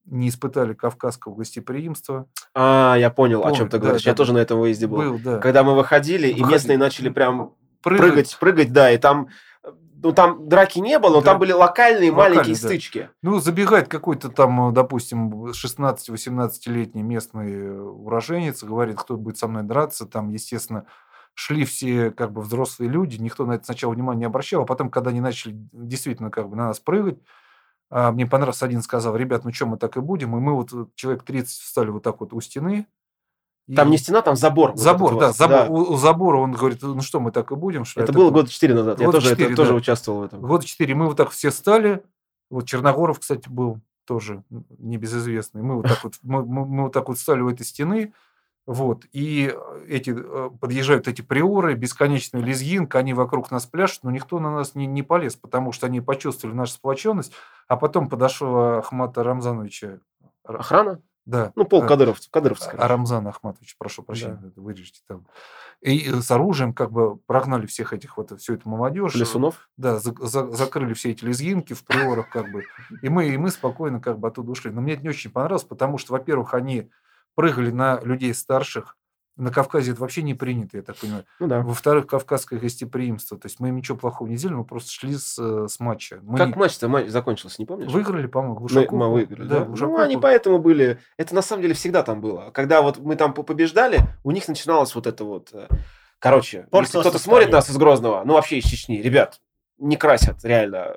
не испытали кавказского гостеприимства. А, я понял, о Помню, чем ты да, говоришь. да, Я да. тоже на этом выезде был. Был, да. Когда мы выходили, и Выходили. местные начали прям Прыгать. прыгать, прыгать, да, и там, ну, там драки не было, но Да. там были локальные Локальные, маленькие да. стычки. Ну, забегает какой-то там, допустим, 16-18-летний местный уроженец, говорит, кто будет со мной драться. Там, естественно, шли все как бы взрослые люди, никто на это сначала внимания не обращал, а потом, когда они начали действительно как бы на нас прыгать, а, мне понравился один сказал, ребят, ну что, мы так и будем, и мы вот человек 30 встали вот так вот у стены. и- Там не стена, там забор. вот Забор, этот да, вот. забор, У, у забора он говорит, ну что, мы так и будем, что? Это Я было такой, года четыре назад. Я Года тоже, это- четыре, тоже да. участвовал в этом. Года четыре. Мы вот так все стали. Вот Черногоров, кстати, был тоже небезызвестный. Мы вот так вот, мы, мы- мы вот так вот стали у этой стены. Вот. И эти, э, подъезжают эти приоры, бесконечный лезгинг, они вокруг нас пляшут, но никто на нас не, не полез, потому что они почувствовали нашу сплоченность. А потом подошел Ахмата Рамзановича. Охрана? Да. Ну, полк э, кадыровцев. Кадыровцев, а Рамзан Ахматович, прошу прощения, это вырежьте там. И э, с оружием как бы прогнали всех этих вот всю эту молодежь. Лесунов. Да, за- за- закрыли все эти лезгинки в приорах, как бы. И мы, и мы спокойно как бы оттуда ушли. Но мне это не очень понравилось, потому что, во-первых, они прыгали на людей старших. На Кавказе это вообще не принято, я так понимаю. Ну да. Во-вторых, кавказское гостеприимство. То есть мы им ничего плохого не сделали, мы просто шли с, э, с матча. Мы Как не- матч-то матч закончился, не помнишь? выиграли, по-моему, Мы, Глушакову. мы выиграли, да? Ну, Глушакову. они поэтому были... Это на самом деле всегда там было. Когда вот мы там по- побеждали, у них начиналось вот это вот... э, Короче, кто-то смотрит нас из Грозного, ну вообще из Чечни, ребят, не красят, реально.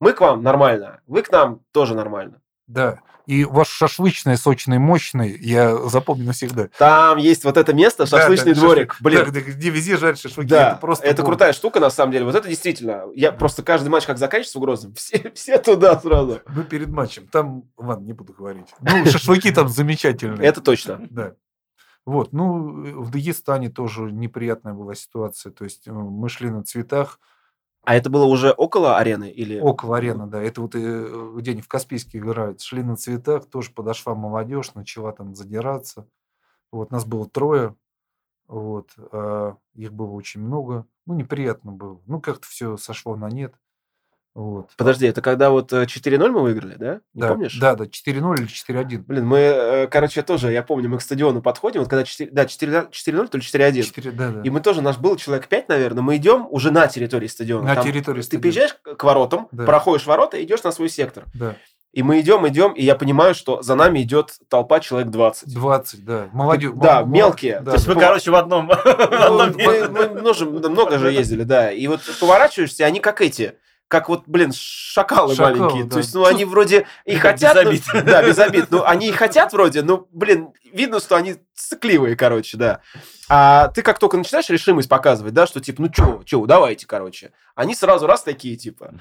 Мы к вам нормально, вы к нам тоже нормально. Да. И ваш шашлычный, сочный, мощный, я запомню навсегда. Там есть вот это место, Да, шашлычный да, дворик. шашлык. Блин, Да, где- везде жарят шашлыки. Да, это просто это крутая штука, на самом деле. Вот это действительно. Я просто каждый матч, как заканчивается в Грозном, все, все туда сразу. Мы перед матчем. Там, ладно, не буду говорить. Ну, шашлыки там замечательные. Это точно. Да. Вот, ну, в Дагестане тоже неприятная была ситуация. То есть э, мы шли на цветах, А это было уже около арены или... около арены, да, это вот э, где они в Каспийске играют. Шли на цветах, тоже подошла молодежь, начала там задираться. Вот, нас было трое, вот, а их было очень много. Ну, неприятно было. Ну, как-то все сошло на нет. Вот. Подожди, это когда вот э, 4-0 мы выиграли, да? Не да, помнишь? Да, да, 4-0 или 4-1. Блин, мы, э, короче, тоже, я помню, мы к стадиону подходим, вот когда 4, да, 4, 4-0, то ли 4-1. 4, да, да. И мы тоже, наш был человек 5, наверное, мы идем уже на территории стадиона. На Там территории Ты стадиона. приезжаешь к к воротам, Да. проходишь ворота и идешь на свой сектор. Да. И мы идем, идем, и я понимаю, что за нами идет толпа человек 20. 20, да. Молодежь. Да, мол- мелкие. да. То есть вы, Ну, короче, в одном, Ну, мы, много, много же ездили, да. И вот поворачиваешься, они как эти, как вот, блин, шакалы, Шакалы, маленькие. да. То есть, ну, они вроде и Без хотят... ну, обид. Да, без обид. Ну, они и хотят вроде, но, блин, видно, что они цикливые, короче, да. А ты как только начинаешь решимость показывать, да, что типа, ну, чё, чё, давайте, короче. Они сразу раз такие, типа,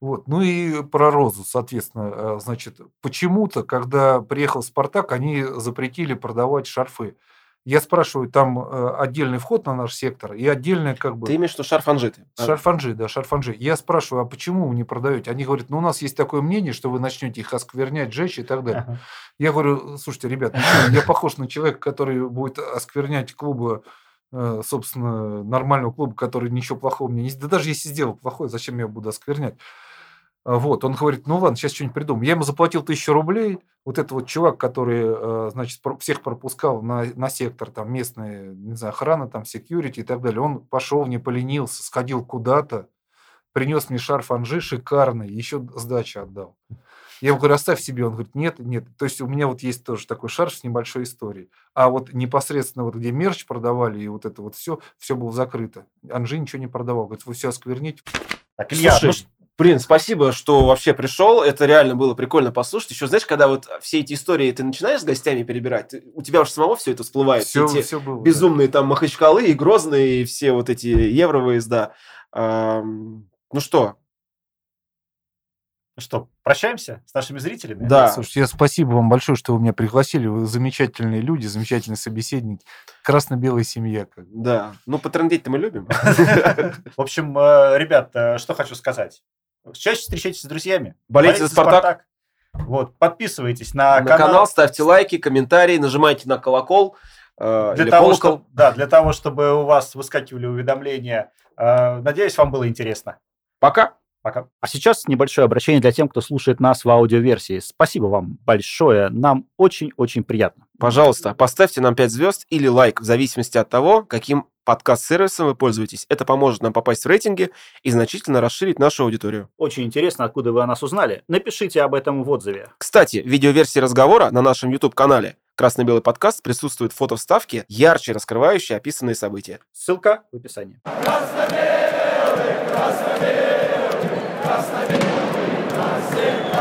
Вот. Ну и про Розу, соответственно, э, значит, почему-то, когда приехал Спартак, они запретили продавать шарфы. Я спрашиваю, там э, отдельный вход на наш сектор и отдельный как бы... ты имеешь в виду шарфанжиты? Шарфанжи, да, шарфанжи. Я спрашиваю, а почему вы не продаете? Они говорят, ну у нас есть такое мнение, что вы начнете их осквернять, жечь и так далее. Ага. Я говорю, слушайте, ребят, ну я похож на человека, который будет осквернять клубы, э, собственно, нормального клуба, который ничего плохого мне не... Да даже если сделал плохое, зачем я буду осквернять? А Вот, он говорит, ну ладно, сейчас что-нибудь придумаем. Я ему заплатил тысячу рублей. Вот это вот чувак, который, э, значит, всех пропускал на, на сектор, там местная, не знаю, охрана, там, секьюрити и так далее. Он пошел, не поленился, сходил куда-то, принес мне шарф Анжи шикарный, еще сдачи отдал. Я ему говорю, оставь себе. Он говорит, нет, нет. То есть у меня вот есть тоже такой шарф с небольшой историей. А вот непосредственно вот где мерч продавали и вот это вот все, все было закрыто. Анжи ничего не продавал. Говорит, вы все оскверните. Так, Илья, Слушай, ну Блин, спасибо, что вообще пришел. Это реально было прикольно послушать. Еще, знаешь, когда вот все эти истории ты начинаешь с гостями перебирать, ты- у тебя уже самого все это всплывает. Все, Эти все было. да. безумные там Махачкалы и Грозные, и все вот эти евровыезда. Ам, Ну что, ну что, прощаемся с нашими зрителями? Да. Слушайте, я спасибо вам большое, что вы меня пригласили. Вы замечательные люди, замечательный собеседник. Красно-белая семья. Да, ну потрындеть-то мы любим. В общем, э, ребят, э, что хочу сказать. Чаще встречайтесь с друзьями. Болейте за «Спартак». Вот, подписывайтесь на, На канал ставьте лайки, комментарии, нажимайте на колокол. э, Для того, колокол. чтобы, да, для того, чтобы у вас выскакивали уведомления. Э, Надеюсь, вам было интересно. Пока. Пока. А сейчас небольшое обращение для тех, кто слушает нас в аудиоверсии. Спасибо вам большое. Нам очень-очень приятно. Пожалуйста, поставьте нам 5 звезд или лайк, в зависимости от того, каким подкаст-сервисом вы пользуетесь. Это поможет нам попасть в рейтинги и значительно расширить нашу аудиторию. Очень интересно, откуда вы о нас узнали. Напишите об этом в отзыве. Кстати, видеоверсии разговора на нашем YouTube-канале «Красно-белый подкаст» присутствуют фото вставки, ярче раскрывающие описанные события. Ссылка в описании. Красно-белый Благослови нас всех.